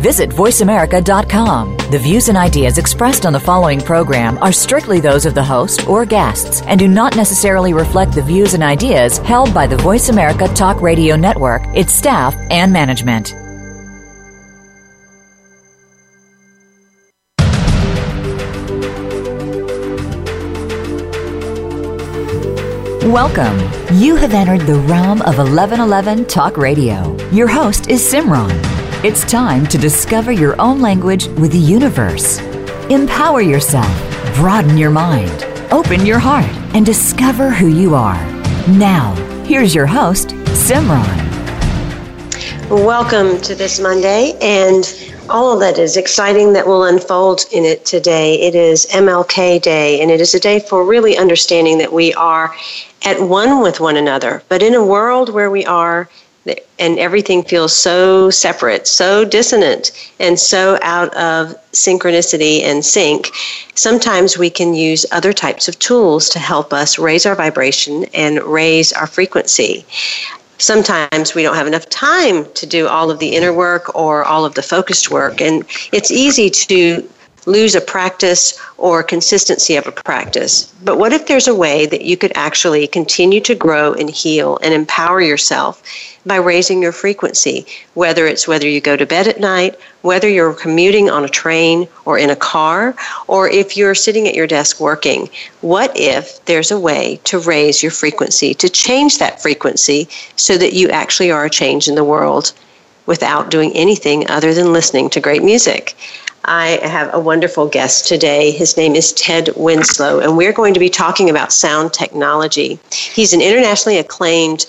Visit voiceamerica.com. The views and ideas expressed on the following program are strictly those of the host or guests and do not necessarily reflect the views and ideas held by the Voice America Talk Radio Network, its staff, and management. Welcome. You have entered the realm of 1111 Talk Radio. Your host is Simran. It's time to discover your own language with the universe. Empower yourself, broaden your mind, open your heart, and discover who you are. Now, here's your host, Simran. Welcome to this Monday and all that is exciting that will unfold in it today. It is MLK Day, and it is a day for really understanding that we are at one with one another. But in a world where we are and everything feels so separate, so dissonant, and so out of synchronicity and sync, sometimes we can use other types of tools to help us raise our vibration and raise our frequency sometimes we don't have enough time to do all of the inner work or all of the focused work. And it's easy to lose a practice or consistency of a practice. But what if there's a way that you could actually continue to grow and heal and empower yourself by raising your frequency, whether it's whether you go to bed at night, whether you're commuting on a train or in a car, or if you're sitting at your desk working. What if there's a way to raise your frequency, to change that frequency so that you actually are a change in the world without doing anything other than listening to great music? I have a wonderful guest today. His name is Ted Winslow, and we're going to be talking about sound technology. He's an internationally acclaimed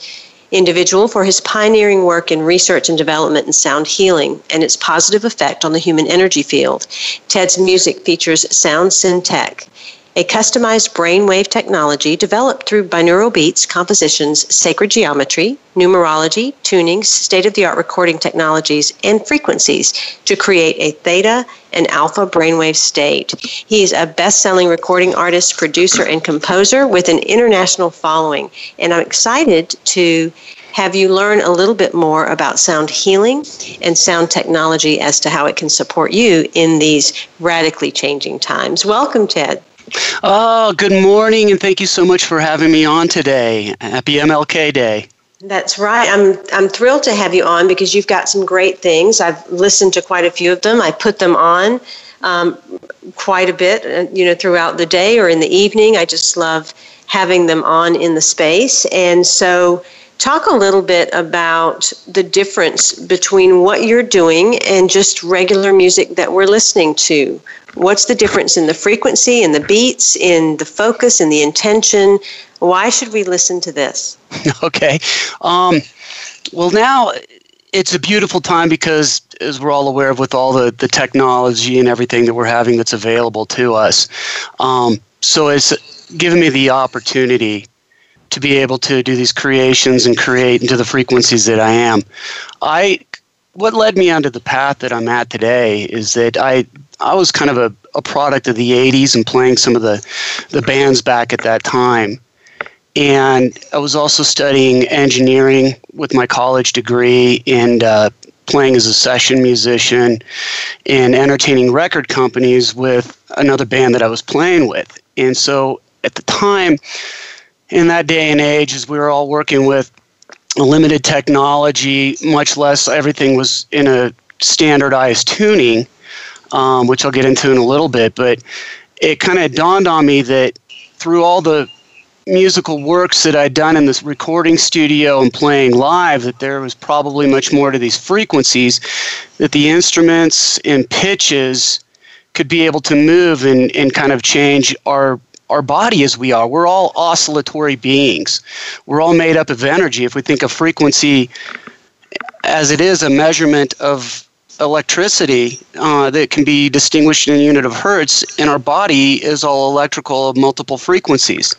individual for his pioneering work in research and development in sound healing and its positive effect on the human energy field. Ted's music features SoundSync Tech, a customized brainwave technology developed through binaural beats, compositions, sacred geometry, numerology, tunings, state of the art recording technologies, and frequencies to create a theta and alpha brainwave state. He is a best selling recording artist, producer, and composer with an international following. And I'm excited to have you learn a little bit more about sound healing and sound technology as to how it can support you in these radically changing times. Welcome, Ted. Oh, good morning, and thank you so much for having me on today. Happy MLK Day. That's right. I'm I'm thrilled to have you on because you've got some great things. I've listened to quite a few of them. I put them on um, quite a bit, uh, you know, throughout the day or in the evening. I just love having them on in the space, and so talk a little bit about the difference between what you're doing and just regular music that we're listening to. What's the difference in the frequency, in the beats, in the focus, in the intention? Why should we listen to this? okay. Um, well, now it's a beautiful time because, as we're all aware of, with all the, the technology and everything that we're having that's available to us. Um, so it's given me the opportunity to be able to do these creations and create into the frequencies that I am. I what led me onto the path that I'm at today is that I I was kind of a, a product of the 80s and playing some of the, the bands back at that time. And I was also studying engineering with my college degree and uh, playing as a session musician and entertaining record companies with another band that I was playing with. And so at the time, in that day and age, as we were all working with limited technology, much less everything was in a standardized tuning um, which I'll get into in a little bit. But it kind of dawned on me that through all the musical works that I'd done in this recording studio and playing live, that there was probably much more to these frequencies, that the instruments and pitches could be able to move and, and kind of change our our body as we are. We're all oscillatory beings. We're all made up of energy. If we think of frequency as it is a measurement of electricity uh, that can be distinguished in a unit of hertz, and our body is all electrical of multiple frequencies.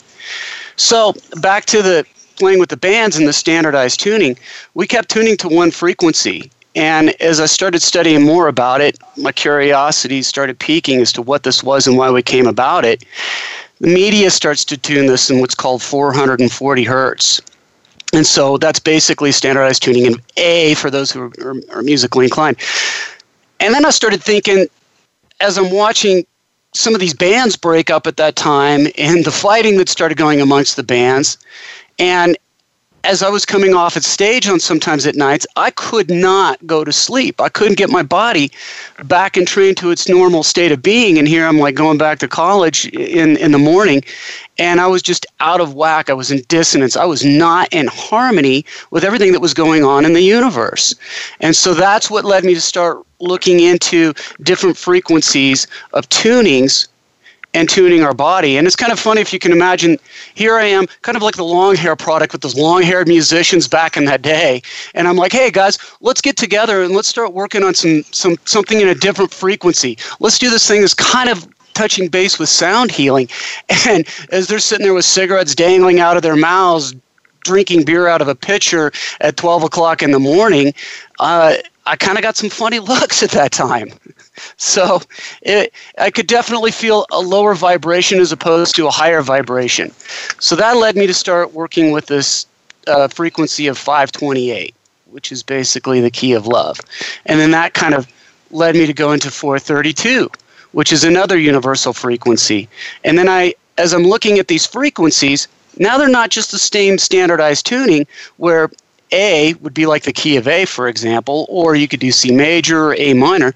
So back to the playing with the bands and the standardized tuning, we kept tuning to one frequency. And as I started studying more about it, my curiosity started peaking as to what this was and why we came about it. The media starts to tune this in what's called 440 hertz. And so that's basically standardized tuning in A for those who are, are, are musically inclined. And then I started thinking, as I'm watching some of these bands break up at that time and the fighting that started going amongst the bands, and as I was coming off at stage on sometimes at nights, I could not go to sleep. I couldn't get my body back and trained to its normal state of being. And here I'm like going back to college in, in the morning, and I was just out of whack. I was in dissonance. I was not in harmony with everything that was going on in the universe. And so that's what led me to start looking into different frequencies of tunings and tuning our body. And it's kind of funny if you can imagine here I am, kind of like the long hair product with those long haired musicians back in that day. And I'm like, hey guys, let's get together and let's start working on some, some something in a different frequency. Let's do this thing that's kind of touching base with sound healing. And as they're sitting there with cigarettes dangling out of their mouths, drinking beer out of a pitcher at 12 o'clock in the morning, uh, I kind of got some funny looks at that time. So it, I could definitely feel a lower vibration as opposed to a higher vibration. So that led me to start working with this uh, frequency of 528, which is basically the key of love. And then that kind of led me to go into 432, which is another universal frequency. And then I, as I'm looking at these frequencies, now they're not just the same standardized tuning where A would be like the key of A, for example, or you could do C major or A minor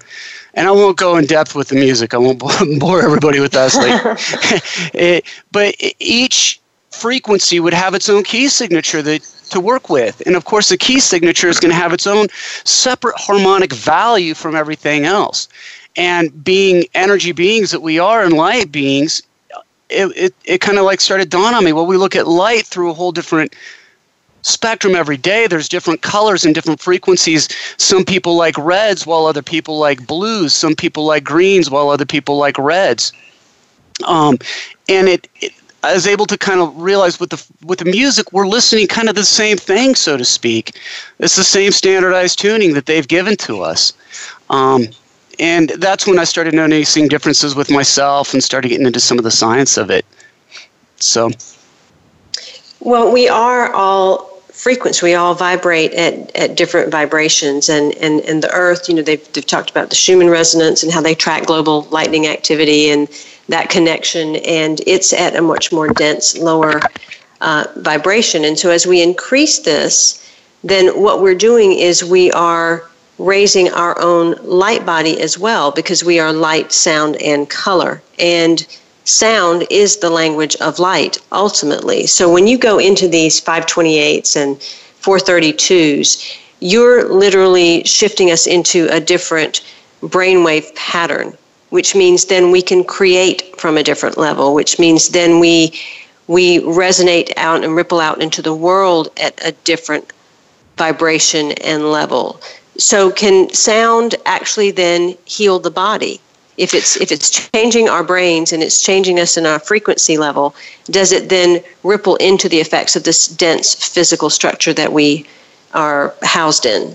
and I won't go in depth with the music. I won't bore everybody with that. it, but each frequency would have its own key signature that to work with, and of course, the key signature is going to have its own separate harmonic value from everything else. And being energy beings that we are, and light beings, it, it, it kind of like started dawn on me. Well, we look at light through a whole different spectrum every day. There's different colors and different frequencies. Some people like reds while other people like blues. Some people like greens while other people like reds. Um, and it, it, I was able to kind of realize with the with the music we're listening kind of the same thing, so to speak. It's the same standardized tuning that they've given to us. Um, and that's when I started noticing differences with myself and started getting into some of the science of it. So. Well, we are all frequency. We all vibrate at, at different vibrations. And, and, and the Earth, you know, they've, they've talked about the Schumann resonance and how they track global lightning activity and that connection. And it's at a much more dense, lower uh, vibration. And so as we increase this, then what we're doing is we are raising our own light body as well because we are light, sound, and color. And sound is the language of light ultimately. So when you go into these 528s and 432s, you're literally shifting us into a different brainwave pattern, which means then we can create from a different level, which means then we we resonate out and ripple out into the world at a different vibration and level. So can sound actually then heal the body? If it's if it's changing our brains and it's changing us in our frequency level, does it then ripple into the effects of this dense physical structure that we are housed in?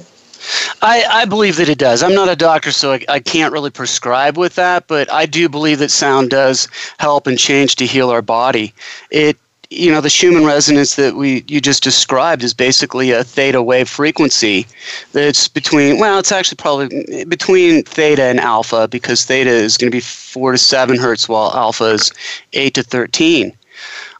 I, I believe that it does. I'm not a doctor, so I, I can't really prescribe with that, but I do believe that sound does help and change to heal our body. It you know the Schumann resonance that we you just described is basically a theta wave frequency that's between well it's actually probably between theta and alpha because theta is going to be 4 to 7 hertz while alpha is 8 to 13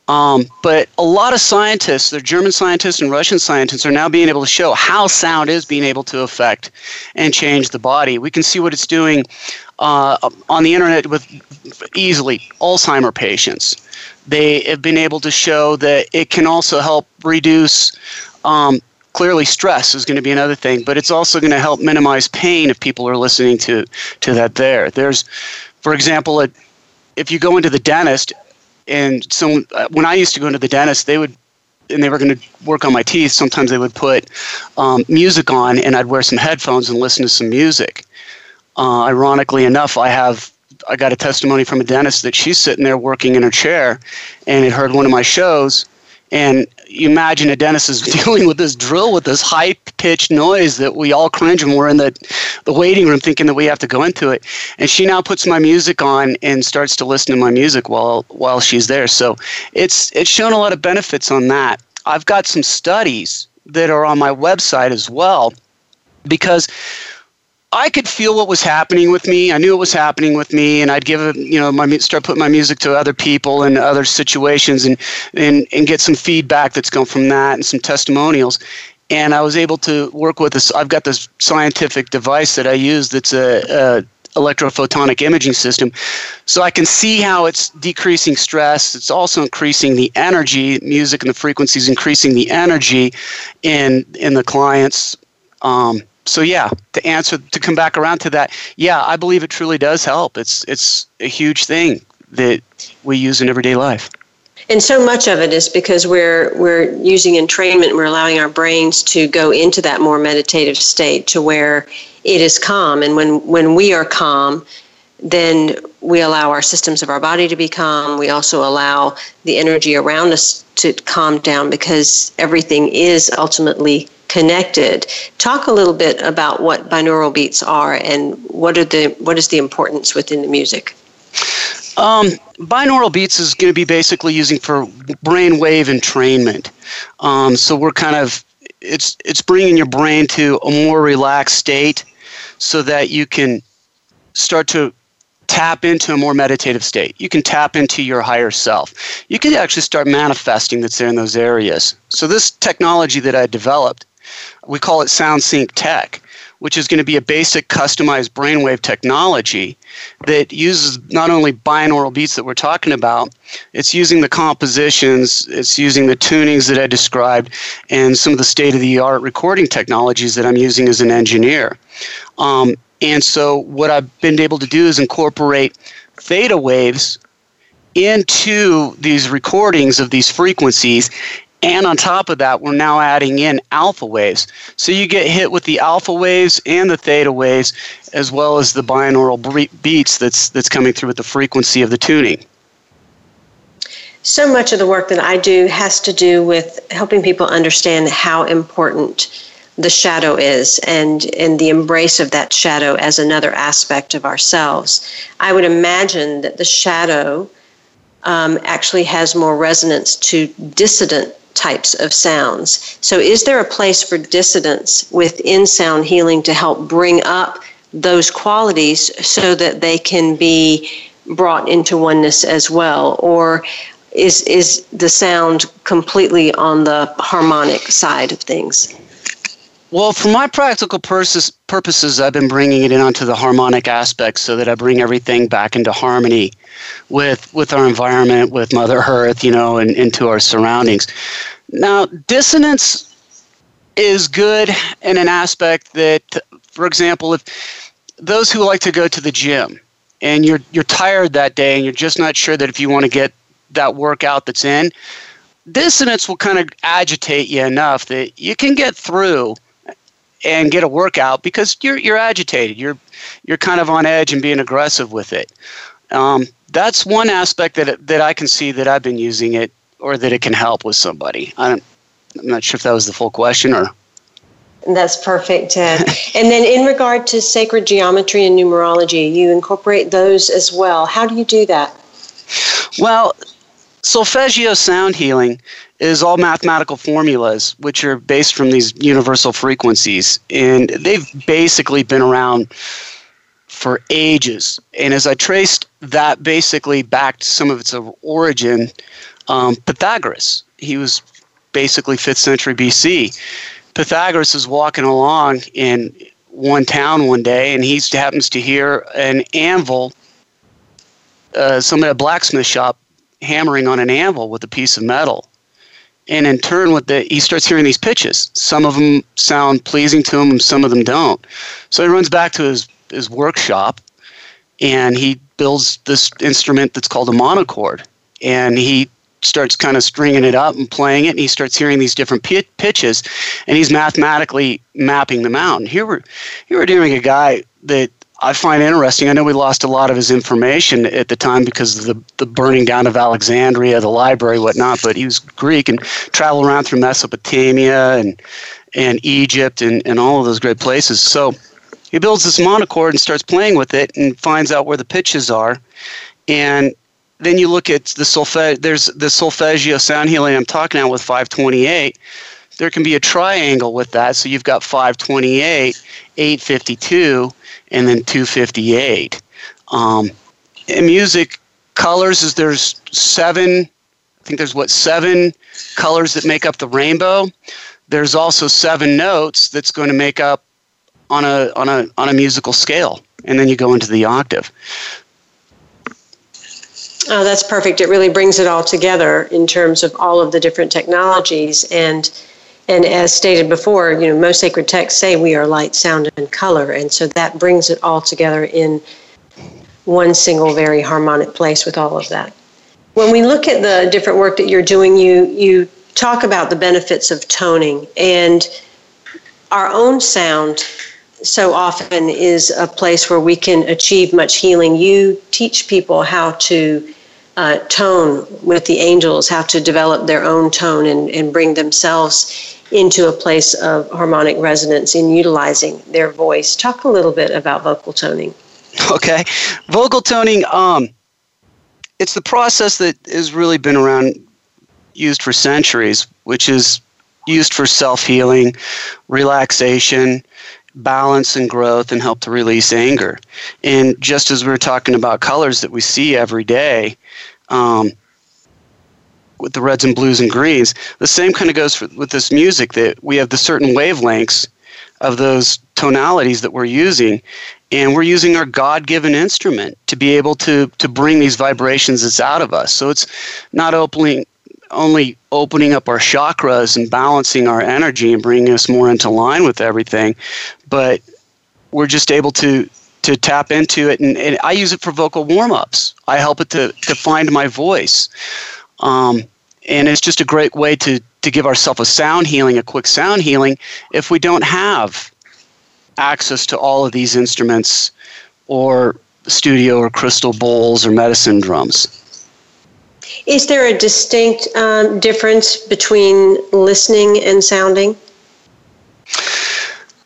um, but a lot of scientists, the German scientists and Russian scientists, are now being able to show how sound is being able to affect and change the body. We can see what it's doing uh, on the internet with easily Alzheimer patients. They have been able to show that it can also help reduce. Um, clearly, stress is going to be another thing, but it's also going to help minimize pain if people are listening to to that. There, there's, for example, a, if you go into the dentist, and so uh, when I used to go into the dentist, they would and they were going to work on my teeth, sometimes they would put um, music on and I'd wear some headphones and listen to some music. Uh, ironically enough, I have I got a testimony from a dentist that she's sitting there working in her chair and had heard one of my shows And you imagine a dentist is dealing with this drill with this high pitched noise that we all cringe when we're in the, the waiting room thinking that we have to go into it. And she now puts my music on and starts to listen to my music while while she's there. So it's it's shown a lot of benefits on that. I've got some studies that are on my website as well because I could feel what was happening with me. I knew it was happening with me, and I'd give you know, my start putting my music to other people and other situations, and and and get some feedback that's come from that and some testimonials. And I was able to work with this. I've got this scientific device that I use that's a, a electrophotonic imaging system. So I can see how it's decreasing stress. It's also increasing the energy, music and the frequencies increasing the energy in in the clients. Um, so yeah, to answer to come back around to that, yeah, I believe it truly does help. It's it's a huge thing that we use in everyday life. And so much of it is because we're we're using entrainment, we're allowing our brains to go into that more meditative state to where it is calm. And when when we are calm, then we allow our systems of our body to be calm. We also allow the energy around us to calm down because everything is ultimately connected. Talk a little bit about what binaural beats are and what are the what is the importance within the music. Um, binaural beats is going to be basically using for brainwave entrainment. Um, so we're kind of it's it's bringing your brain to a more relaxed state, so that you can start to tap into a more meditative state. You can tap into your higher self. You can actually start manifesting that's there in those areas. So this technology that I developed we call it SoundSync Tech, which is going to be a basic customized brainwave technology that uses not only binaural beats that we're talking about, it's using the compositions, it's using the tunings that I described, and some of the state of the art recording technologies that I'm using as an engineer. Um, and so, what I've been able to do is incorporate theta waves into these recordings of these frequencies and on top of that, we're now adding in alpha waves. So you get hit with the alpha waves and the theta waves, as well as the binaural beats that's, that's coming through with the frequency of the tuning. So much of the work that I do has to do with helping people understand how important the shadow is and, and the embrace of that shadow as another aspect of ourselves. I would imagine that the shadow um, actually has more resonance to dissident types of sounds. So, is there a place for dissonance within sound healing to help bring up those qualities so that they can be brought into oneness as well? Or is, is the sound completely on the harmonic side of things? Well, for my practical purposes, I've been bringing it in onto the harmonic aspects so that I bring everything back into harmony with with our environment, with Mother Earth, you know, and into our surroundings. Now, dissonance is good in an aspect that, for example, if those who like to go to the gym and you're you're tired that day and you're just not sure that if you want to get that workout that's in, dissonance will kind of agitate you enough that you can get through and get a workout because you're you're agitated. You're you're kind of on edge and being aggressive with it. Um, that's one aspect that that I can see that I've been using it or that it can help with somebody. I'm, I'm not sure if that was the full question or. That's perfect, Ted. and then, in regard to sacred geometry and numerology, you incorporate those as well. How do you do that? Well, solfeggio sound healing is all mathematical formulas which are based from these universal frequencies. And they've basically been around for ages. And as i traced that basically back to some of its origin um, pythagoras he was basically 5th century bc pythagoras is walking along in one town one day and he happens to hear an anvil uh, somebody at a blacksmith shop hammering on an anvil with a piece of metal and in turn with the he starts hearing these pitches. Some of them sound pleasing to him and some of them don't. So he runs back to his his workshop and he builds this instrument that's called a monochord. And he starts kind of stringing it up and playing it and he starts hearing these different p- pitches and he's mathematically mapping them out. And here we're here we're doing a guy that I find interesting. I know we lost a lot of his information at the time because of the, the burning down of Alexandria, the library, whatnot. But he was Greek and traveled around through Mesopotamia and and Egypt and, and all of those great places. So he builds this monochord and starts playing with it and finds out where the pitches are. And then you look at the solfege. There's the solfeggio sound healing I'm talking about with 528 there can be a triangle with that. So you've got 528, 852, and then 258. Um, in music, colors is there's seven. I think there's what seven colors that make up the rainbow. There's also seven notes that's going to make up on a on a on a musical scale, and then you go into the octave. Oh, that's perfect. It really brings it all together in terms of all of the different technologies and and as stated before, you know, most sacred texts say we are light, sound, and color, and so that brings it all together in one single, very harmonic place with all of that. When we look at the different work that you're doing, you you talk about the benefits of toning, and our own sound so often is a place where we can achieve much healing. You teach people how to uh, tone with the angels, how to develop their own tone and, and bring themselves into a place of harmonic resonance in utilizing their voice. Talk a little bit about vocal toning. Okay. Vocal toning, um, it's the process that has really been around, used for centuries, which is used for self healing, relaxation, balance and growth, and help to release anger. And just as we are talking about colors that we see every day, um, with the reds and blues and greens. The same kind of goes for, with this music that we have the certain wavelengths of those tonalities that we're using and we're using our god-given instrument to be able to to bring these vibrations that's out of us so it's not opening only opening up our chakras and balancing our energy and bringing us more into line with everything but we're just able to to tap into it and, and i use it for vocal warm-ups i help it to to find my voice um, and it's just a great way to to give ourselves a sound healing, a quick sound healing, if we don't have access to all of these instruments or studio or crystal bowls or medicine drums. Is there a distinct um, difference between listening and sounding?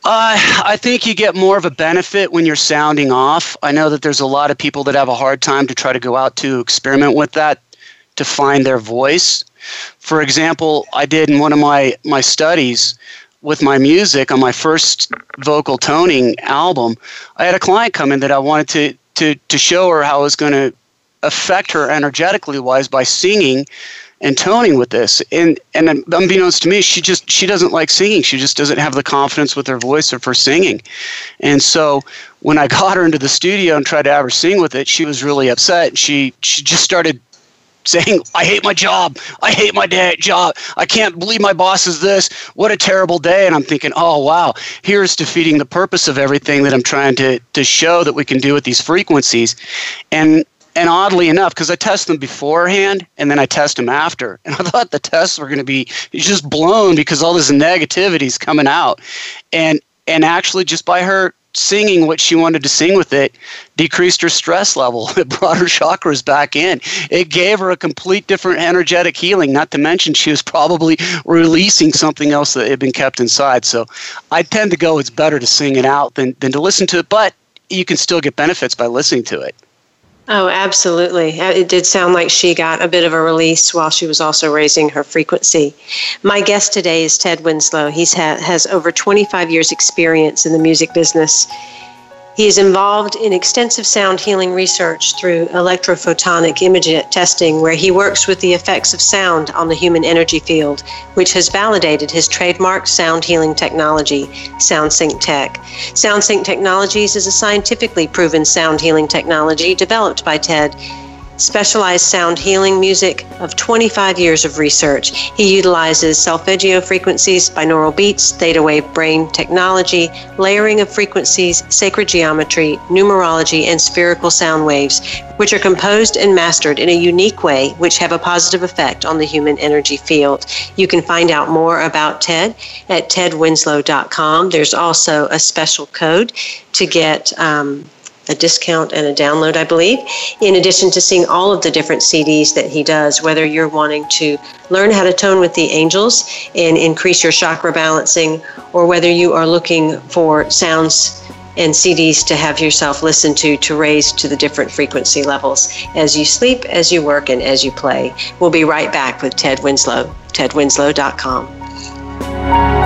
Uh, I think you get more of a benefit when you're sounding off. I know that there's a lot of people that have a hard time to try to go out to experiment with that to find their voice. For example, I did in one of my, my studies with my music on my first vocal toning album, I had a client come in that I wanted to, to, to show her how it was going to affect her energetically wise by singing and toning with this. And and unbeknownst to me, she just she doesn't like singing. She just doesn't have the confidence with her voice or for singing. And so when I got her into the studio and tried to have her sing with it, she was really upset. She she just started saying, I hate my job. I hate my day, job. I can't believe my boss is this. What a terrible day. And I'm thinking, oh, wow, here's defeating the purpose of everything that I'm trying to, to show that we can do with these frequencies. And and oddly enough, because I test them beforehand and then I test them after, and I thought the tests were going to be just blown because all this negativity is coming out, and and actually just by her singing what she wanted to sing with it decreased her stress level. It brought her chakras back in. It gave her a complete different energetic healing, not to mention she was probably releasing something else that had been kept inside. So I tend to go it's better to sing it out than, than to listen to it, but you can still get benefits by listening to it. Oh, absolutely. Uh, it did sound like she got a bit of a release while she was also raising her frequency. My guest today is Ted Winslow. He ha- has over 25 years' experience in the music business. He is involved in extensive sound healing research through electrophotonic image testing, where he works with the effects of sound on the human energy field, which has validated his trademark sound healing technology, SoundSync Tech. SoundSync Technologies is a scientifically proven sound healing technology developed by TED specialized sound healing music of 25 years of research. He utilizes solfeggio frequencies, binaural beats, theta wave brain technology, layering of frequencies, sacred geometry, numerology, and spherical sound waves, which are composed and mastered in a unique way, which have a positive effect on the human energy field. You can find out more about TED at tedwinslow.com. There's also a special code to get. Um, a discount and a download, I believe, in addition to seeing all of the different CDs that he does, whether you're wanting to learn how to tone with the angels and increase your chakra balancing, or whether you are looking for sounds and CDs to have yourself listen to to raise to the different frequency levels as you sleep, as you work, and as you play. We'll be right back with Ted Winslow, tedwinslow.com.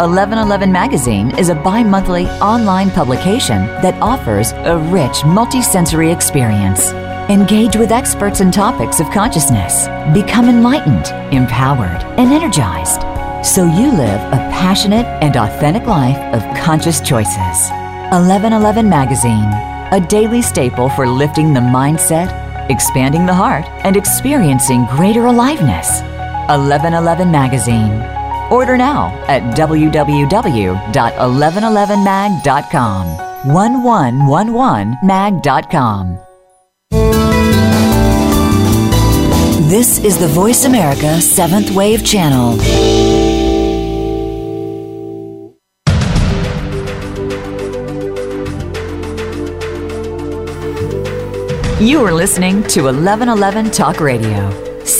1111 Magazine is a bi monthly online publication that offers a rich multisensory experience. Engage with experts and topics of consciousness. Become enlightened, empowered, and energized so you live a passionate and authentic life of conscious choices. 1111 Magazine, a daily staple for lifting the mindset, expanding the heart, and experiencing greater aliveness. 1111 Magazine Order now at www.1111mag.com. 1111mag.com. This is the Voice America 7th Wave Channel. You are listening to 1111 Talk Radio.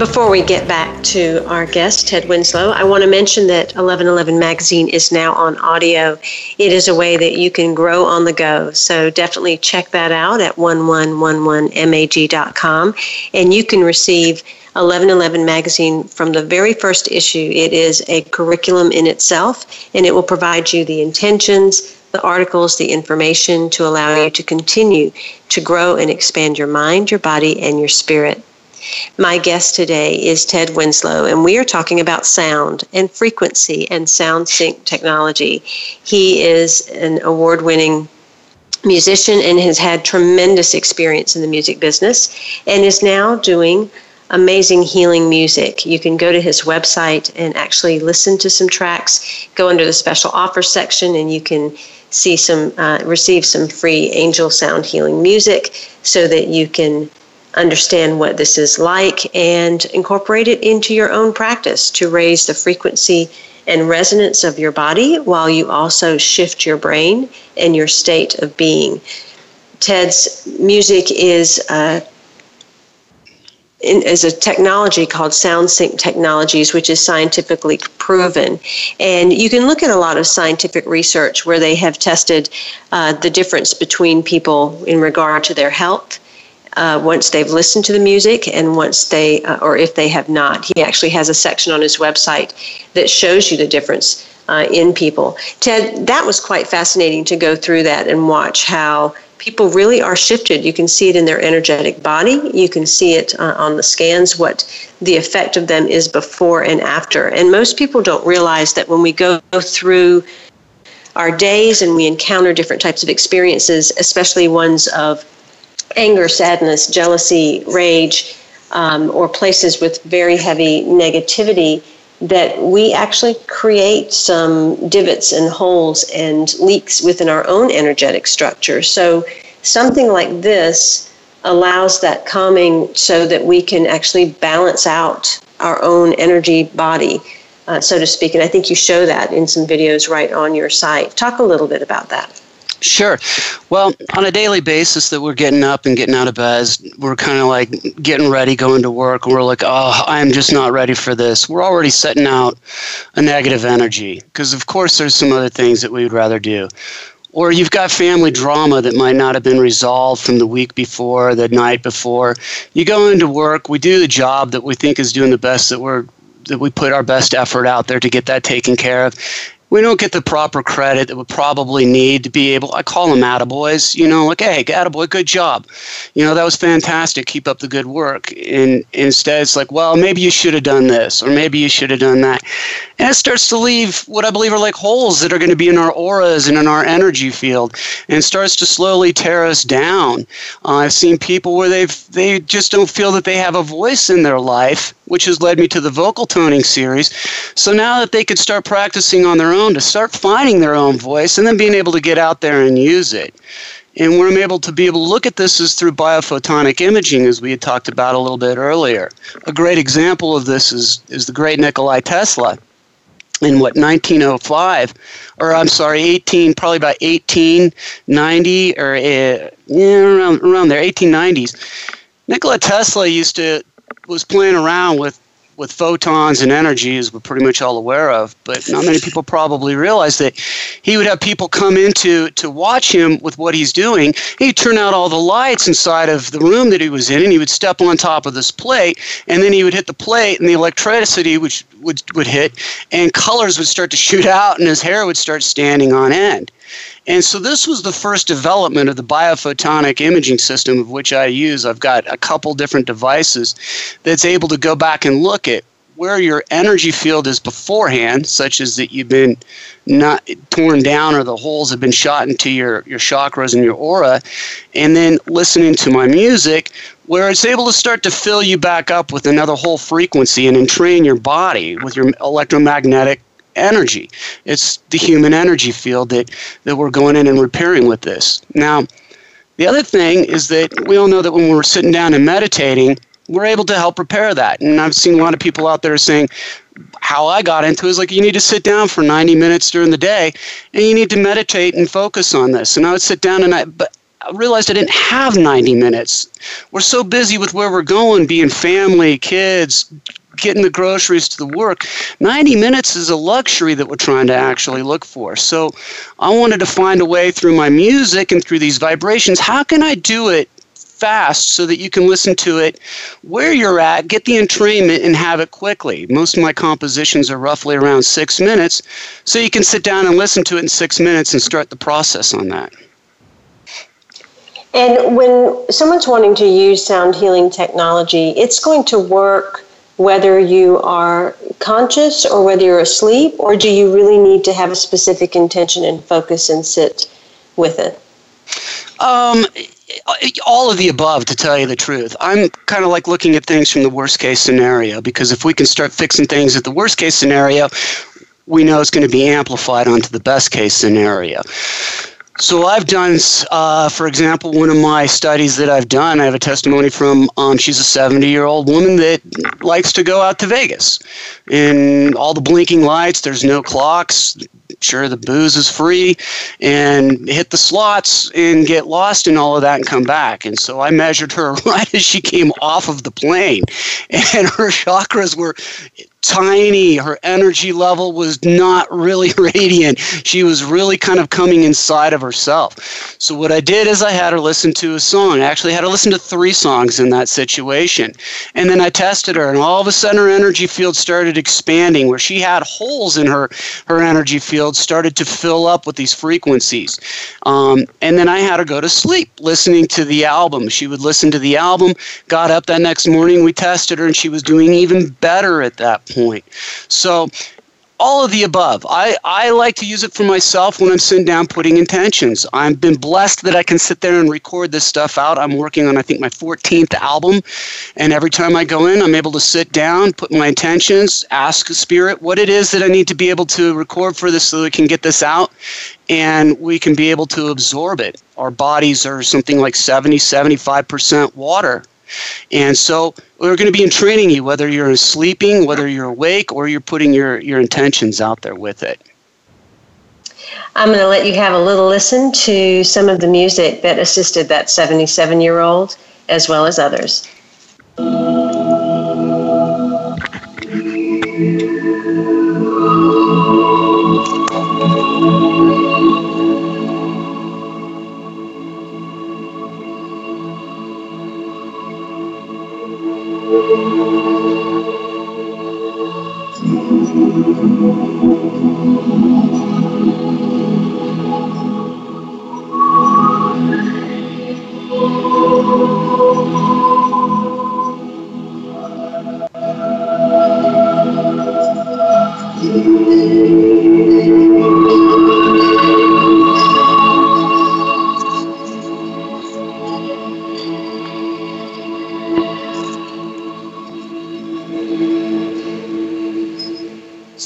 Before we get back to our guest, Ted Winslow, I want to mention that 1111 Magazine is now on audio. It is a way that you can grow on the go. So definitely check that out at 1111mag.com. And you can receive 1111 Magazine from the very first issue. It is a curriculum in itself, and it will provide you the intentions, the articles, the information to allow you to continue to grow and expand your mind, your body, and your spirit. My guest today is Ted Winslow, and we are talking about sound and frequency and sound sync technology. He is an award winning musician and has had tremendous experience in the music business and is now doing amazing healing music. You can go to his website and actually listen to some tracks, go under the special offer section, and you can see some, uh, receive some free angel sound healing music so that you can understand what this is like and incorporate it into your own practice to raise the frequency and resonance of your body while you also shift your brain and your state of being. Ted's music is uh, is a technology called SoundSync Technologies, which is scientifically proven. And you can look at a lot of scientific research where they have tested uh, the difference between people in regard to their health uh, once they've listened to the music and once they, uh, or if they have not. He actually has a section on his website that shows you the difference uh, in people. Ted, that was quite fascinating to go through that and watch how people really are shifted. You can see it in their energetic body. You can see it uh, on the scans, what the effect of them is before and after. And most people don't realize that when we go through our days and we encounter different types of experiences, especially ones of anger, sadness, jealousy, rage, um, or places with very heavy negativity, that we actually create some divots and holes and leaks within our own energetic structure. So, something like this allows that calming so that we can actually balance out our own energy body, uh, so to speak. And I think you show that in some videos right on your site. Talk a little bit about that. Sure. Well, on a daily basis that we're getting up and getting out of bed, we're kind of like getting ready, going to work, and we're like, oh, I'm just not ready for this. We're already setting out a negative energy because, of course, there's some other things that we would rather do. Or you've got family drama that might not have been resolved from the week before, the night before. You go into work, we do the job that we think is doing the best that we're that we put our best effort out there to get that taken care of we don't get the proper credit that we probably need to be able. I call them attaboys, you know, like, hey, attaboy, good job. You know, that was fantastic. Keep up the good work. And instead, it's like, well, maybe you should have done this, or maybe you should have done that. And it starts to leave what I believe are like holes that are going to be in our auras and in our energy field, and starts to slowly tear us down. Uh, I've seen people where they've they just don't feel that they have a voice in their life, which has led me to the vocal toning series. So now that they could start practicing on their own own, to start finding their own voice, and then being able to get out there and use it. And where I'm able to be able to look at this is through biophotonic imaging, as we had talked about a little bit earlier. A great example of this is, is the great Nikolai Tesla in what 1905 or i'm sorry 18 probably about 1890 or uh, yeah, around, around there 1890s nikola tesla used to was playing around with with photons and energy, as we're pretty much all aware of. But not many people probably realize that he would have people come in to, to watch him with what he's doing. He'd turn out all the lights inside of the room that he was in, and he would step on top of this plate, and then he would hit the plate, and the electricity which would, would hit, and colors would start to shoot out, and his hair would start standing on end. And so this was the first development of the biophotonic imaging system of which I use. I've got a couple different devices that's able to go back and look at where your energy field is beforehand, such as that you've been not torn down or the holes have been shot into your, your chakras and your aura, and then listening to my music, where it's able to start to fill you back up with another whole frequency and entrain your body with your electromagnetic energy. It's the human energy field that, that we're going in and repairing with this. Now, the other thing is that we all know that when we're sitting down and meditating, we're able to help repair that. And I've seen a lot of people out there saying, how I got into it is like you need to sit down for 90 minutes during the day and you need to meditate and focus on this. And I would sit down and I, but I realized I didn't have 90 minutes. We're so busy with where we're going, being family, kids, getting the groceries to the work. 90 minutes is a luxury that we're trying to actually look for. So I wanted to find a way through my music and through these vibrations. How can I do it fast so that you can listen to it where you're at, get the entrainment, and have it quickly. Most of my compositions are roughly around six minutes, so you can sit down and listen to it in six minutes and start the process on that. And when someone's wanting to use sound healing technology, it's going to work whether you are conscious or whether you're asleep, or do you really need to have a specific intention and focus and sit with it? Um, all of the above, to tell you the truth. I'm kind of like looking at things from the worst case scenario because if we can start fixing things at the worst case scenario, we know it's going to be amplified onto the best case scenario. So I've done, uh, for example, one of my studies that I've done. I have a testimony from. Um, she's a 70-year-old woman that likes to go out to Vegas, and all the blinking lights. There's no clocks. Sure, the booze is free, and hit the slots and get lost in all of that and come back. And so I measured her right as she came off of the plane, and her chakras were tiny. Her energy level was not really radiant. She was really kind of coming inside of herself. So, what I did is I had her listen to a song. I actually had her listen to three songs in that situation. And then I tested her, and all of a sudden her energy field started expanding where she had holes in her, her energy field, started to fill up with these frequencies. Um, and then I had her go to sleep listening to the album. She would listen to the album, got up that next morning, we tested her, and she was doing even better at that point. So all of the above. I, I like to use it for myself when I'm sitting down putting intentions. I've been blessed that I can sit there and record this stuff out. I'm working on, I think, my 14th album. And every time I go in, I'm able to sit down, put my intentions, ask a spirit what it is that I need to be able to record for this so we can get this out and we can be able to absorb it. Our bodies are something like 70, 75% water. And so we're going to be entraining you, whether you're sleeping, whether you're awake, or you're putting your, your intentions out there with it. I'm going to let you have a little listen to some of the music that assisted that 77 year old as well as others. Thank you.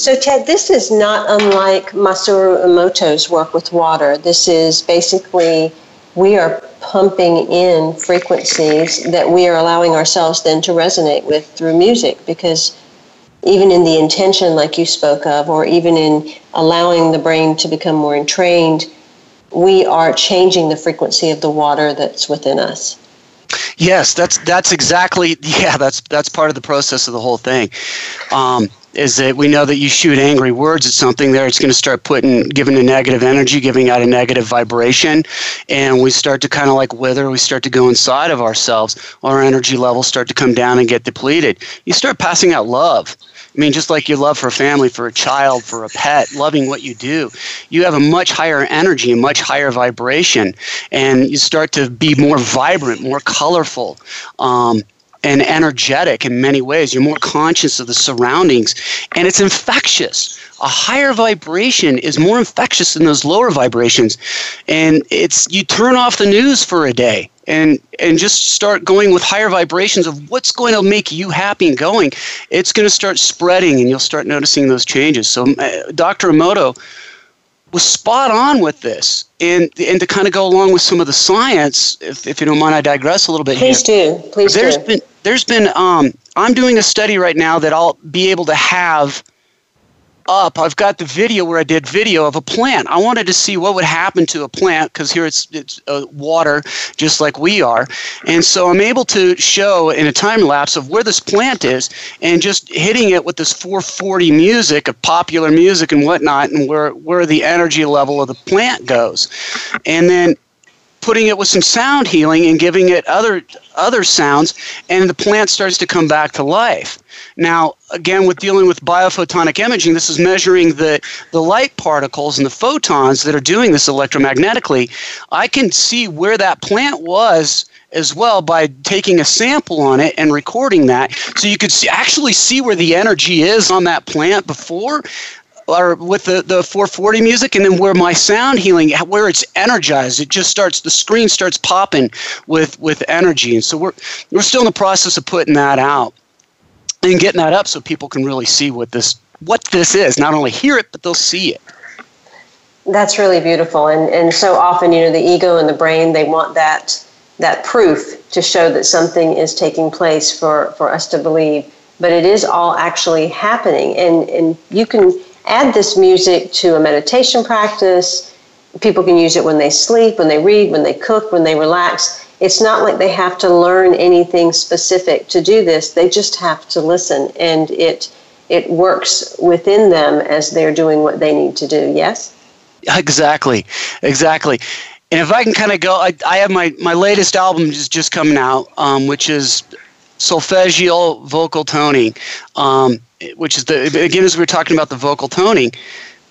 So, Ted, this is not unlike Masaru Emoto's work with water. This is basically we are pumping in frequencies that we are allowing ourselves then to resonate with through music because even in the intention, like you spoke of, or even in allowing the brain to become more entrained, we are changing the frequency of the water that's within us. Yes, that's that's exactly yeah. That's that's part of the process of the whole thing. Um, is that we know that you shoot angry words at something there, it's going to start putting, giving a negative energy, giving out a negative vibration, and we start to kind of like wither. We start to go inside of ourselves. Our energy levels start to come down and get depleted. You start passing out love. I mean, just like your love for a family, for a child, for a pet, loving what you do, you have a much higher energy, a much higher vibration, and you start to be more vibrant, more colorful. Um, and energetic in many ways. You're more conscious of the surroundings, and it's infectious. A higher vibration is more infectious than those lower vibrations, and it's you turn off the news for a day and and just start going with higher vibrations of what's going to make you happy and going. It's going to start spreading, and you'll start noticing those changes. So, uh, Dr. Emoto was spot on with this. And, and to kind of go along with some of the science, if, if you don't mind, I digress a little bit. Here. Please here. do. Please there's do. Been, there's been, um, I'm doing a study right now that I'll be able to have up, I've got the video where I did video of a plant. I wanted to see what would happen to a plant because here it's it's uh, water, just like we are, and so I'm able to show in a time lapse of where this plant is, and just hitting it with this 440 music of popular music and whatnot, and where where the energy level of the plant goes, and then putting it with some sound healing and giving it other other sounds and the plant starts to come back to life. Now again with dealing with biophotonic imaging this is measuring the the light particles and the photons that are doing this electromagnetically. I can see where that plant was as well by taking a sample on it and recording that. So you could see, actually see where the energy is on that plant before or with the, the 440 music and then where my sound healing where it's energized it just starts the screen starts popping with with energy. And so we're we're still in the process of putting that out and getting that up so people can really see what this what this is. Not only hear it but they'll see it. That's really beautiful. And and so often you know the ego and the brain they want that that proof to show that something is taking place for for us to believe. But it is all actually happening. And and you can add this music to a meditation practice. People can use it when they sleep, when they read, when they cook, when they relax. It's not like they have to learn anything specific to do this. They just have to listen, and it it works within them as they're doing what they need to do. Yes. Exactly, exactly. And if I can kind of go, I, I have my my latest album is just coming out, um, which is solfeggio vocal toning. Um, which is the again as we were talking about the vocal toning,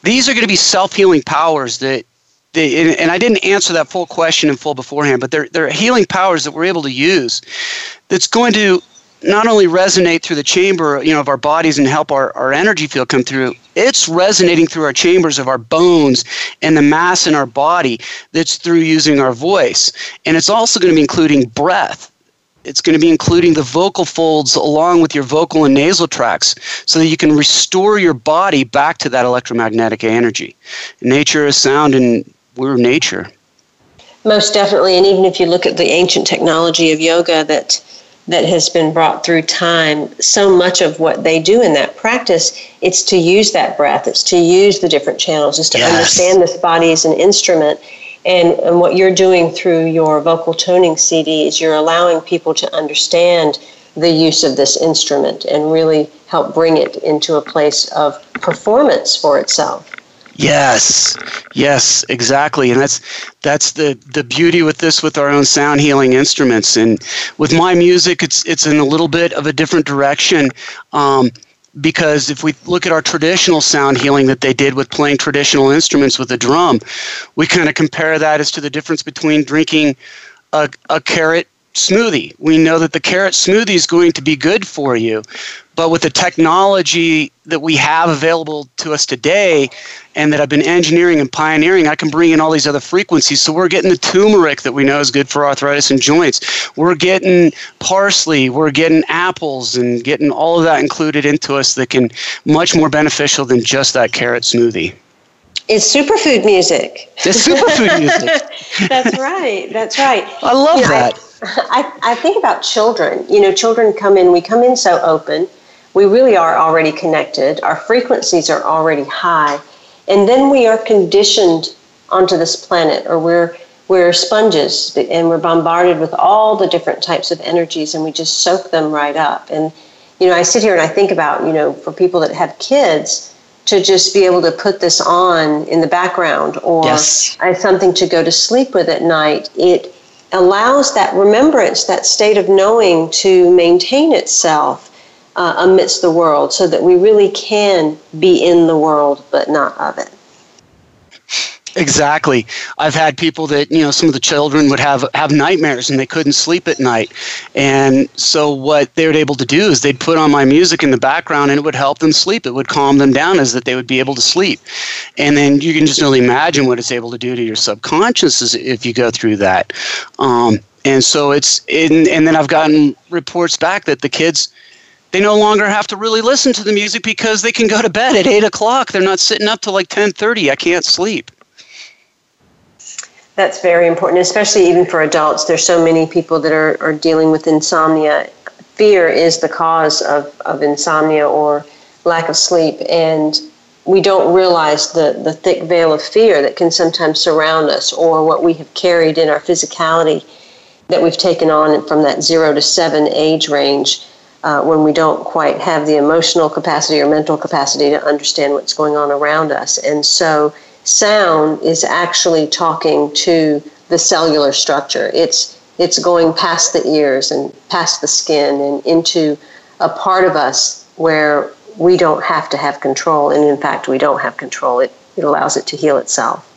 these are going to be self healing powers that. They, and I didn't answer that full question in full beforehand, but they're, they're healing powers that we're able to use that's going to not only resonate through the chamber you know of our bodies and help our, our energy field come through it's resonating through our chambers of our bones and the mass in our body that's through using our voice and it's also going to be including breath it's going to be including the vocal folds along with your vocal and nasal tracts so that you can restore your body back to that electromagnetic energy. Nature is sound and we're nature. Most definitely. And even if you look at the ancient technology of yoga that that has been brought through time, so much of what they do in that practice, it's to use that breath, it's to use the different channels, it's to yes. understand this body as an instrument and, and what you're doing through your vocal toning CD is you're allowing people to understand the use of this instrument and really help bring it into a place of performance for itself. Yes, yes, exactly, and that's that's the the beauty with this with our own sound healing instruments, and with my music, it's it's in a little bit of a different direction. Um, because if we look at our traditional sound healing that they did with playing traditional instruments with a drum, we kind of compare that as to the difference between drinking a, a carrot smoothie. We know that the carrot smoothie is going to be good for you, but with the technology that we have available to us today and that I've been engineering and pioneering, I can bring in all these other frequencies. So we're getting the turmeric that we know is good for arthritis and joints. We're getting parsley, we're getting apples and getting all of that included into us that can much more beneficial than just that carrot smoothie. It's superfood music. It's superfood music. that's right. That's right. I love know, that. I, I, think about children. You know, children come in, we come in so open. We really are already connected. Our frequencies are already high. And then we are conditioned onto this planet, or we're we're sponges and we're bombarded with all the different types of energies and we just soak them right up. And you know, I sit here and I think about, you know, for people that have kids, to just be able to put this on in the background or yes. as something to go to sleep with at night, it allows that remembrance, that state of knowing to maintain itself uh, amidst the world so that we really can be in the world but not of it. Exactly. I've had people that, you know, some of the children would have have nightmares and they couldn't sleep at night. And so what they were able to do is they'd put on my music in the background and it would help them sleep. It would calm them down as that they would be able to sleep. And then you can just really imagine what it's able to do to your subconscious if you go through that. Um, and so it's in, and then I've gotten reports back that the kids they no longer have to really listen to the music because they can go to bed at eight o'clock. They're not sitting up till like ten thirty. I can't sleep. That's very important, especially even for adults. There's so many people that are, are dealing with insomnia. Fear is the cause of, of insomnia or lack of sleep. And we don't realize the, the thick veil of fear that can sometimes surround us or what we have carried in our physicality that we've taken on from that zero to seven age range uh, when we don't quite have the emotional capacity or mental capacity to understand what's going on around us. And so sound is actually talking to the cellular structure. It's it's going past the ears and past the skin and into a part of us where we don't have to have control and in fact we don't have control. It it allows it to heal itself.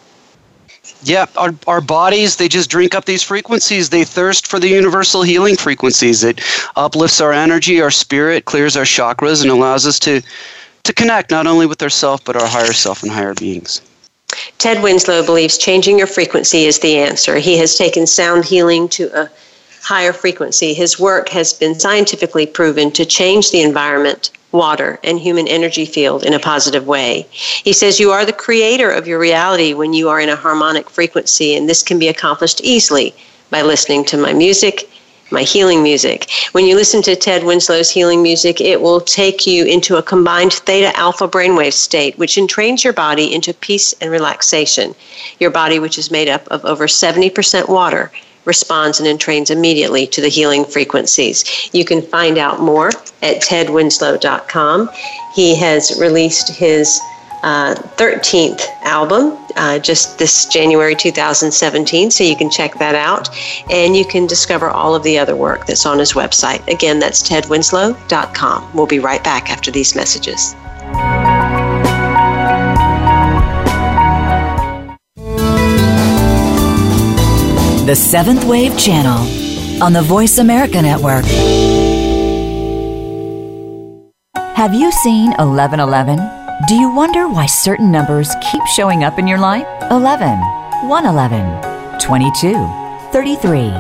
Yeah, our, our bodies, they just drink up these frequencies. They thirst for the universal healing frequencies. It uplifts our energy, our spirit, clears our chakras, and allows us to, to connect not only with ourself, but our higher self and higher beings. Ted Winslow believes changing your frequency is the answer. He has taken sound healing to a higher frequency. His work has been scientifically proven to change the environment, water, and human energy field in a positive way. He says you are the creator of your reality when you are in a harmonic frequency, and this can be accomplished easily by listening to my music my healing music. When you listen to Ted Winslow's healing music, it will take you into a combined theta alpha brainwave state, which entrains your body into peace and relaxation. Your body, which is made up of over 70% water, responds and entrains immediately to the healing frequencies. You can find out more at tedwinslow.com. He has released his uh, 13th album uh, just this January 2017, so you can check that out. And you can discover all of the other work that's on his website. Again, that's tedwinslow.com. We'll be right back after these messages. The Seventh Wave Channel on the Voice America Network. Have you seen 1111? Do you wonder why certain numbers keep showing up in your life? 11, 111, 22, 33,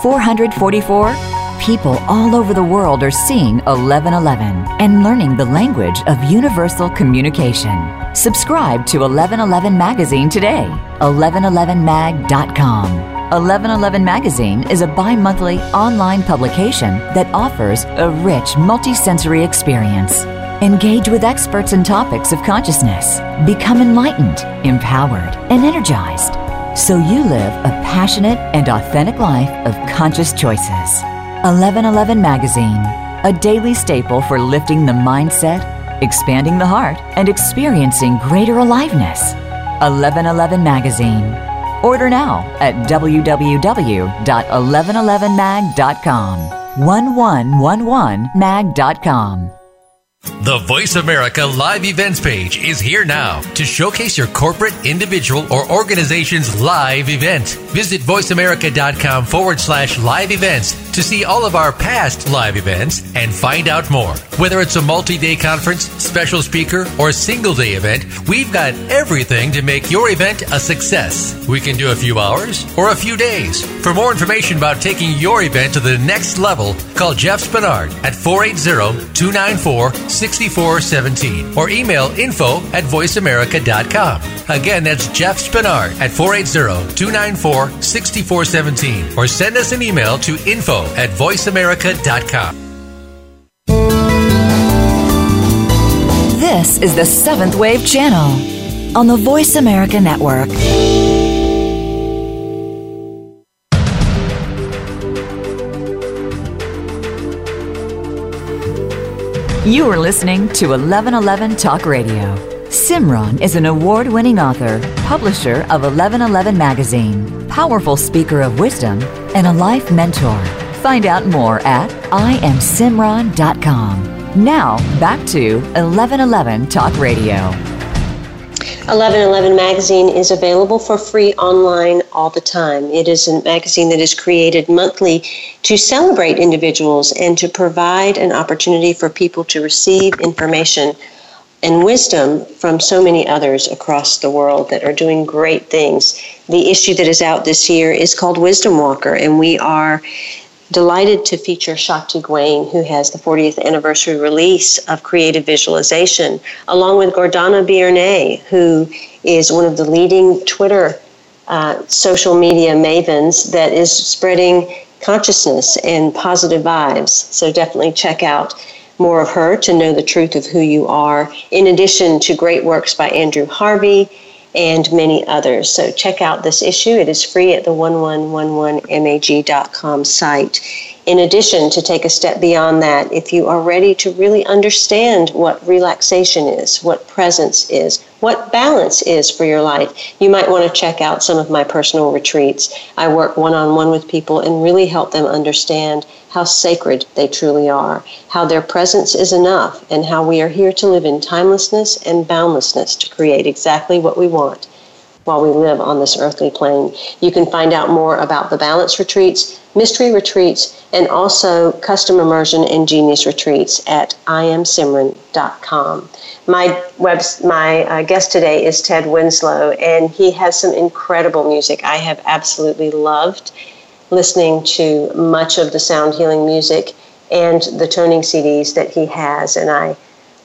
444? People all over the world are seeing 1111 and learning the language of universal communication. Subscribe to 1111 Magazine today. 1111mag.com. 1111 Magazine is a bi monthly online publication that offers a rich multisensory experience Engage with experts and topics of consciousness. Become enlightened, empowered, and energized so you live a passionate and authentic life of conscious choices. 1111 Magazine, a daily staple for lifting the mindset, expanding the heart, and experiencing greater aliveness. 1111 Magazine. Order now at www.1111mag.com. 1111mag.com. The Voice America Live Events page is here now to showcase your corporate, individual, or organization's live event. Visit voiceamerica.com forward slash live events to see all of our past live events and find out more. Whether it's a multi day conference, special speaker, or single day event, we've got everything to make your event a success. We can do a few hours or a few days. For more information about taking your event to the next level, call Jeff Spinard at 480 294 6417 or email info at voiceamerica.com. Again, that's Jeff Spinard at 480 294 6417 or send us an email to info at voiceamerica.com. This is the Seventh Wave Channel on the Voice America Network. You are listening to 1111 Talk Radio. Simran is an award winning author, publisher of 1111 Magazine, powerful speaker of wisdom, and a life mentor. Find out more at IamSimran.com. Now, back to 1111 Talk Radio. 1111 magazine is available for free online all the time. It is a magazine that is created monthly to celebrate individuals and to provide an opportunity for people to receive information and wisdom from so many others across the world that are doing great things. The issue that is out this year is called Wisdom Walker, and we are delighted to feature Shakti Gawain, who has the 40th anniversary release of Creative Visualization, along with Gordana Biernat, who is one of the leading Twitter uh, social media mavens that is spreading consciousness and positive vibes. So definitely check out more of her to know the truth of who you are, in addition to great works by Andrew Harvey and many others. So check out this issue. It is free at the 1111mag.com site. In addition, to take a step beyond that, if you are ready to really understand what relaxation is, what presence is, what balance is for your life, you might want to check out some of my personal retreats. I work one on one with people and really help them understand how sacred they truly are, how their presence is enough, and how we are here to live in timelessness and boundlessness to create exactly what we want while we live on this earthly plane. You can find out more about the balance retreats, mystery retreats, and also custom immersion and genius retreats at iamsimran.com. My web, my uh, guest today is Ted Winslow, and he has some incredible music I have absolutely loved listening to much of the sound healing music and the toning CDs that he has. And I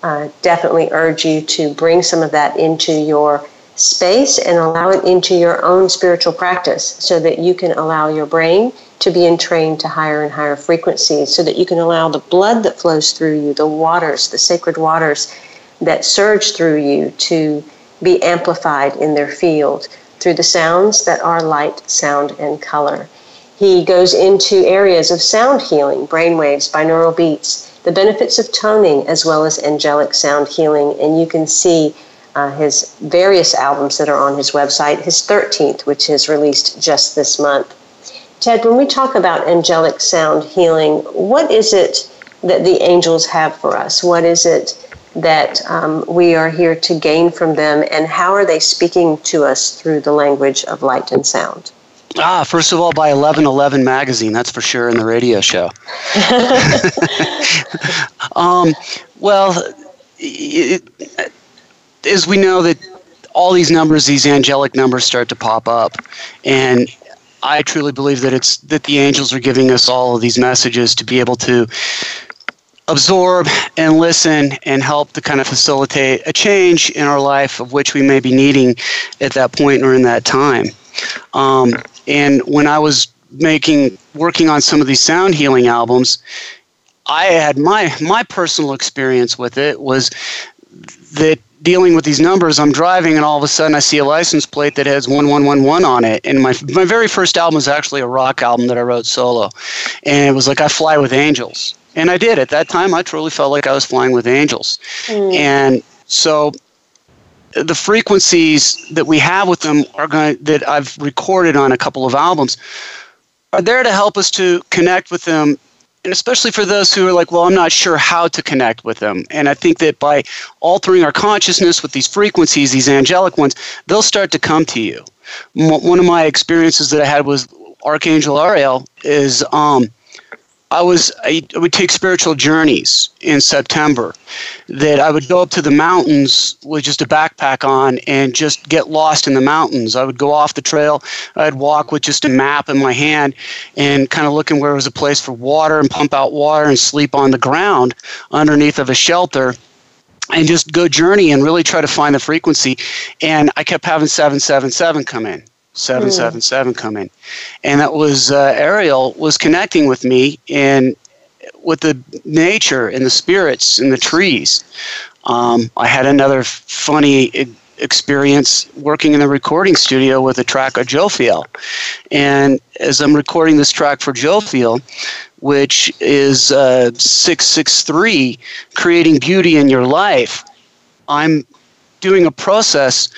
uh, definitely urge you to bring some of that into your space and allow it into your own spiritual practice so that you can allow your brain to be entrained to higher and higher frequencies so that you can allow the blood that flows through you, the waters, the sacred waters that surge through you to be amplified in their field through the sounds that are light, sound, and color. He goes into areas of sound healing, brainwaves, binaural beats, the benefits of toning, as well as angelic sound healing. And you can see uh, his various albums that are on his website, his 13th, which is released just this month. Ted, when we talk about angelic sound healing, what is it that the angels have for us? What is it that um, we are here to gain from them, and how are they speaking to us through the language of light and sound? Ah, first of all, by 1111 magazine, that's for sure in the radio show. um, well, it, as we know that all these numbers, these angelic numbers, start to pop up, and I truly believe that it's that the angels are giving us all of these messages to be able to absorb and listen and help to kind of facilitate a change in our life of which we may be needing at that point or in that time. Um, and when I was making working on some of these sound healing albums, I had my my personal experience with it was that dealing with these numbers, I'm driving and all of a sudden I see a license plate that has 1111 on it. And my my very first album was actually a rock album that I wrote solo. And it was like I fly with angels. And I did. At that time I truly felt like I was flying with angels. Mm. And so the frequencies that we have with them are going that I've recorded on a couple of albums are there to help us to connect with them and especially for those who are like, well, I'm not sure how to connect with them. And I think that by altering our consciousness with these frequencies, these angelic ones, they'll start to come to you. One of my experiences that I had was Archangel Ariel is um, I was I would take spiritual journeys in September that I would go up to the mountains with just a backpack on and just get lost in the mountains. I would go off the trail. I'd walk with just a map in my hand and kind of looking where was a place for water and pump out water and sleep on the ground underneath of a shelter and just go journey and really try to find the frequency. And I kept having 777 come in. 777 mm. And that was uh, Ariel was connecting with me and with the nature and the spirits and the trees. Um, I had another funny experience working in the recording studio with a track of Joe Jophiel. And as I'm recording this track for Joe Jophiel, which is uh, 663, Creating Beauty in Your Life, I'm doing a process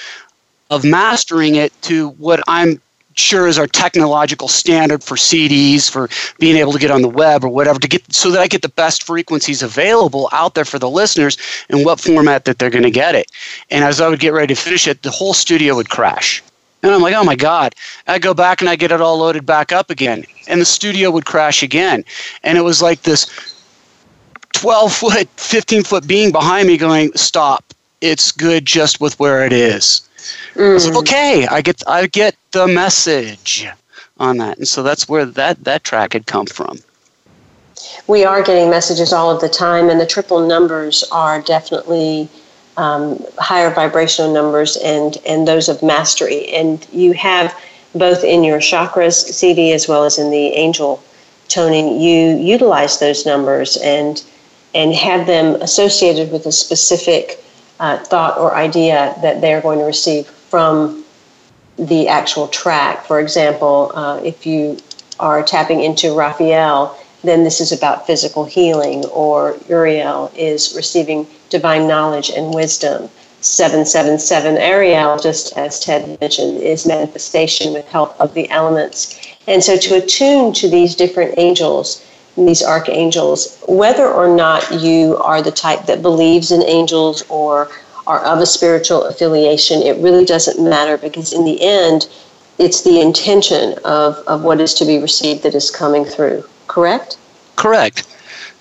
of mastering it to what I'm sure is our technological standard for CDs, for being able to get on the web or whatever, to get so that I get the best frequencies available out there for the listeners in what format that they're going to get it. And as I would get ready to finish it, the whole studio would crash. And I'm like, oh my God. I go back and I get it all loaded back up again. And the studio would crash again. And it was like this 12 foot, 15 foot being behind me going, stop. It's good just with where it is. Mm. I was like, okay, I get I get the message on that, and so that's where that that track had come from. We are getting messages all of the time, and the triple numbers are definitely um, higher vibrational numbers and and those of mastery. And you have both in your chakras CD as well as in the angel toning. You utilize those numbers and and have them associated with a specific uh, thought or idea that they're going to receive from the actual track. For example, uh, if you are tapping into Raphael, then this is about physical healing, or Uriel is receiving divine knowledge and wisdom. 777 Ariel, just as Ted mentioned, is manifestation with help of the elements. And so to attune to these different angels, these archangels, whether or not you are the type that believes in angels or are of a spiritual affiliation, it really doesn't matter because in the end, it's the intention of, of what is to be received that is coming through. Correct? Correct.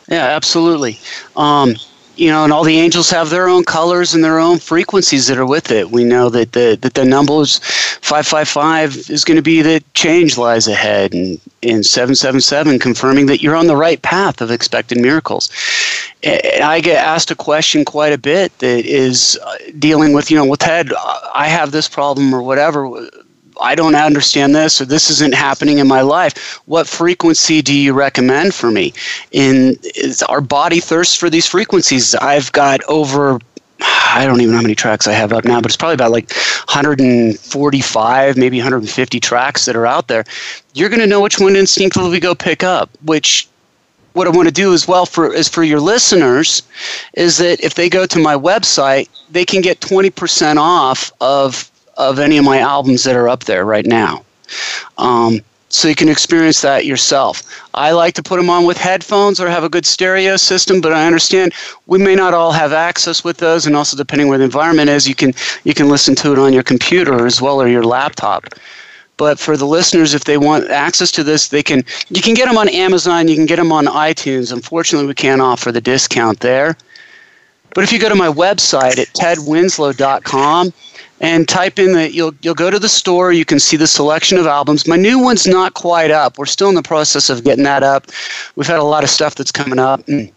Yeah, absolutely. Um, you know, and all the angels have their own colors and their own frequencies that are with it. We know that the that the numbers five five five is going to be that change lies ahead, and in seven seven seven confirming that you're on the right path of expected miracles. And I get asked a question quite a bit that is uh, dealing with, you know, with Ted, I have this problem or whatever I don't understand this or this isn't happening in my life. What frequency do you recommend for me? Is our body thirsts for these frequencies. I've got over I don't even know how many tracks I have up now, but it's probably about like 145, maybe 150 tracks that are out there. You're going to know which one instinctively go pick up, which what I want to do as well for is for your listeners is that if they go to my website, they can get 20% off of of any of my albums that are up there right now. Um, so you can experience that yourself. I like to put them on with headphones or have a good stereo system, but I understand we may not all have access with those, and also depending where the environment is, you can you can listen to it on your computer as well or your laptop. But for the listeners, if they want access to this, they can you can get them on Amazon, you can get them on iTunes. Unfortunately, we can't offer the discount there. But if you go to my website at tedwinslow.com, and type in the you'll you'll go to the store you can see the selection of albums. My new one's not quite up. We're still in the process of getting that up. We've had a lot of stuff that's coming up and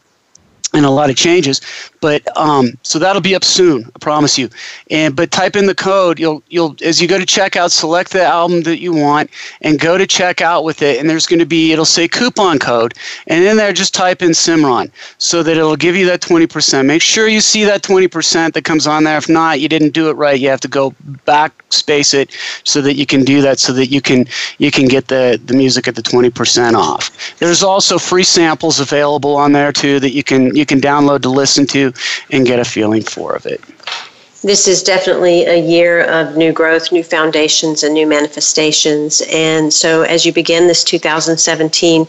and a lot of changes. But um, so that'll be up soon, I promise you. And but type in the code. You'll you'll as you go to checkout, select the album that you want and go to checkout with it. And there's going to be it'll say coupon code, and in there just type in Simran, so that it'll give you that 20%. Make sure you see that 20% that comes on there. If not, you didn't do it right. You have to go backspace it so that you can do that so that you can you can get the the music at the 20% off. There's also free samples available on there too that you can you can download to listen to and get a feeling for of it. This is definitely a year of new growth, new foundations, and new manifestations. And so, as you begin this 2017,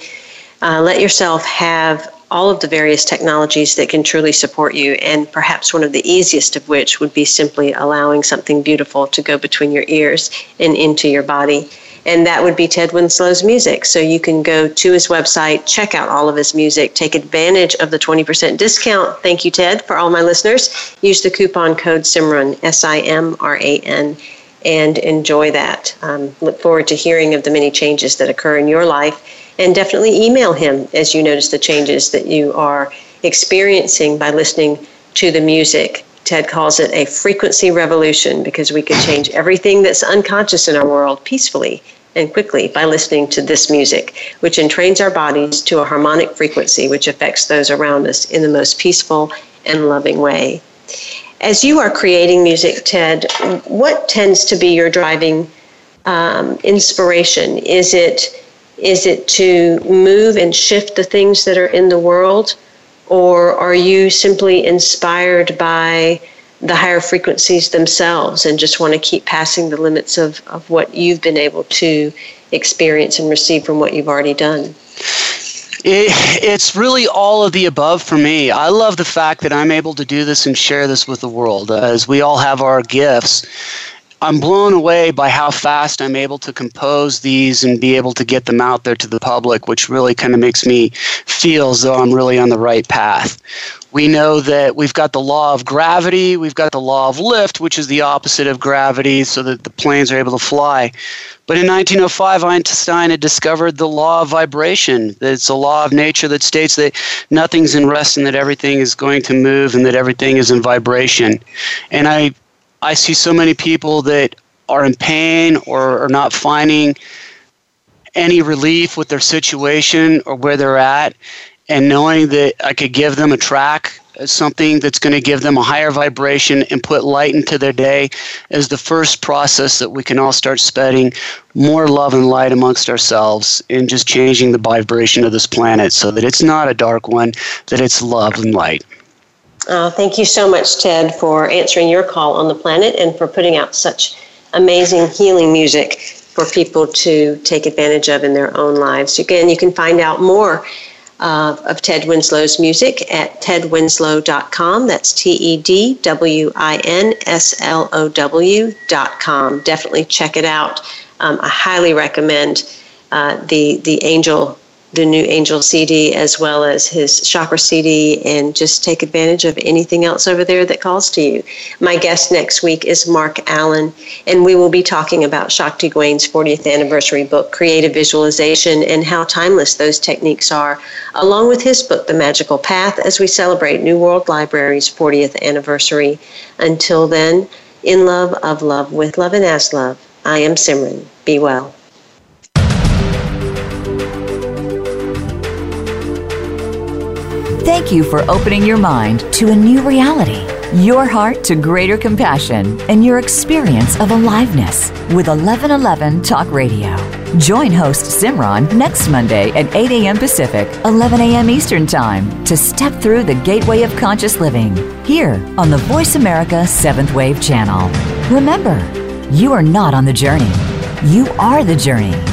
Uh, let yourself have all of the various technologies that can truly support you, and perhaps one of the easiest of which would be simply allowing something beautiful to go between your ears and into your body. And that would be Ted Winslow's music. So you can go to his website, check out all of his music, take advantage of the 20% discount. Thank you, Ted, for all my listeners. Use the coupon code SIMRAN, S I M R A N, and enjoy that. Um, look forward to hearing of the many changes that occur in your life and definitely email him as you notice the changes that you are experiencing by listening to the music. Ted calls it a frequency revolution because we can change everything that's unconscious in our world peacefully and quickly by listening to this music, which entrains our bodies to a harmonic frequency which affects those around us in the most peaceful and loving way. As you are creating music, Ted, what tends to be your driving um, inspiration? Is it is it to move and shift the things that are in the world? Or are you simply inspired by the higher frequencies themselves and just want to keep passing the limits of, of what you've been able to experience and receive from what you've already done? It, it's really all of the above for me. I love the fact that I'm able to do this and share this with the world, as we all have our gifts. I'm blown away by how fast I'm able to compose these and be able to get them out there to the public, which really kind of makes me feel as though I'm really on the right path. We know that we've got the law of gravity, we've got the law of lift, which is the opposite of gravity, so that the planes are able to fly. But in 1905, Einstein had discovered the law of vibration. It's a law of nature that states that nothing's in rest and that everything is going to move and that everything is in vibration. And I I see so many people that are in pain or are not finding any relief with their situation or where they're at, and knowing that I could give them a track, something that's going to give them a higher vibration and put light into their day, is the first process that we can all start spreading more love and light amongst ourselves and just changing the vibration of this planet so that it's not a dark one, that it's love and light. Uh, thank you so much, Ted, for answering your call on the planet and for putting out such amazing healing music for people to take advantage of in their own lives. Again, you can find out more uh, of Ted Winslow's music at tedwinslow.com. That's T E D W I N S L O W.com. Definitely check it out. Um, I highly recommend uh, the, the Angel the new Angel CD as well as his chakra CD and just take advantage of anything else over there that calls to you. My guest next week is Marc Allen, and we will be talking about Shakti Gawain's 40th anniversary book, Creative Visualization, and how timeless those techniques are, along with his book, The Magical Path, as we celebrate New World Library's 40th anniversary. Until then, in love, of love, with love, and as love, I am Simran. Be well. Thank you for opening your mind to a new reality, your heart to greater compassion, and your experience of aliveness with 1111 Talk Radio. Join host Simran next Monday at 8 a.m. Pacific, 11 a.m. Eastern Time to step through the gateway of conscious living here on the Voice America 7th Wave channel. Remember, you are not on the journey, you are the journey.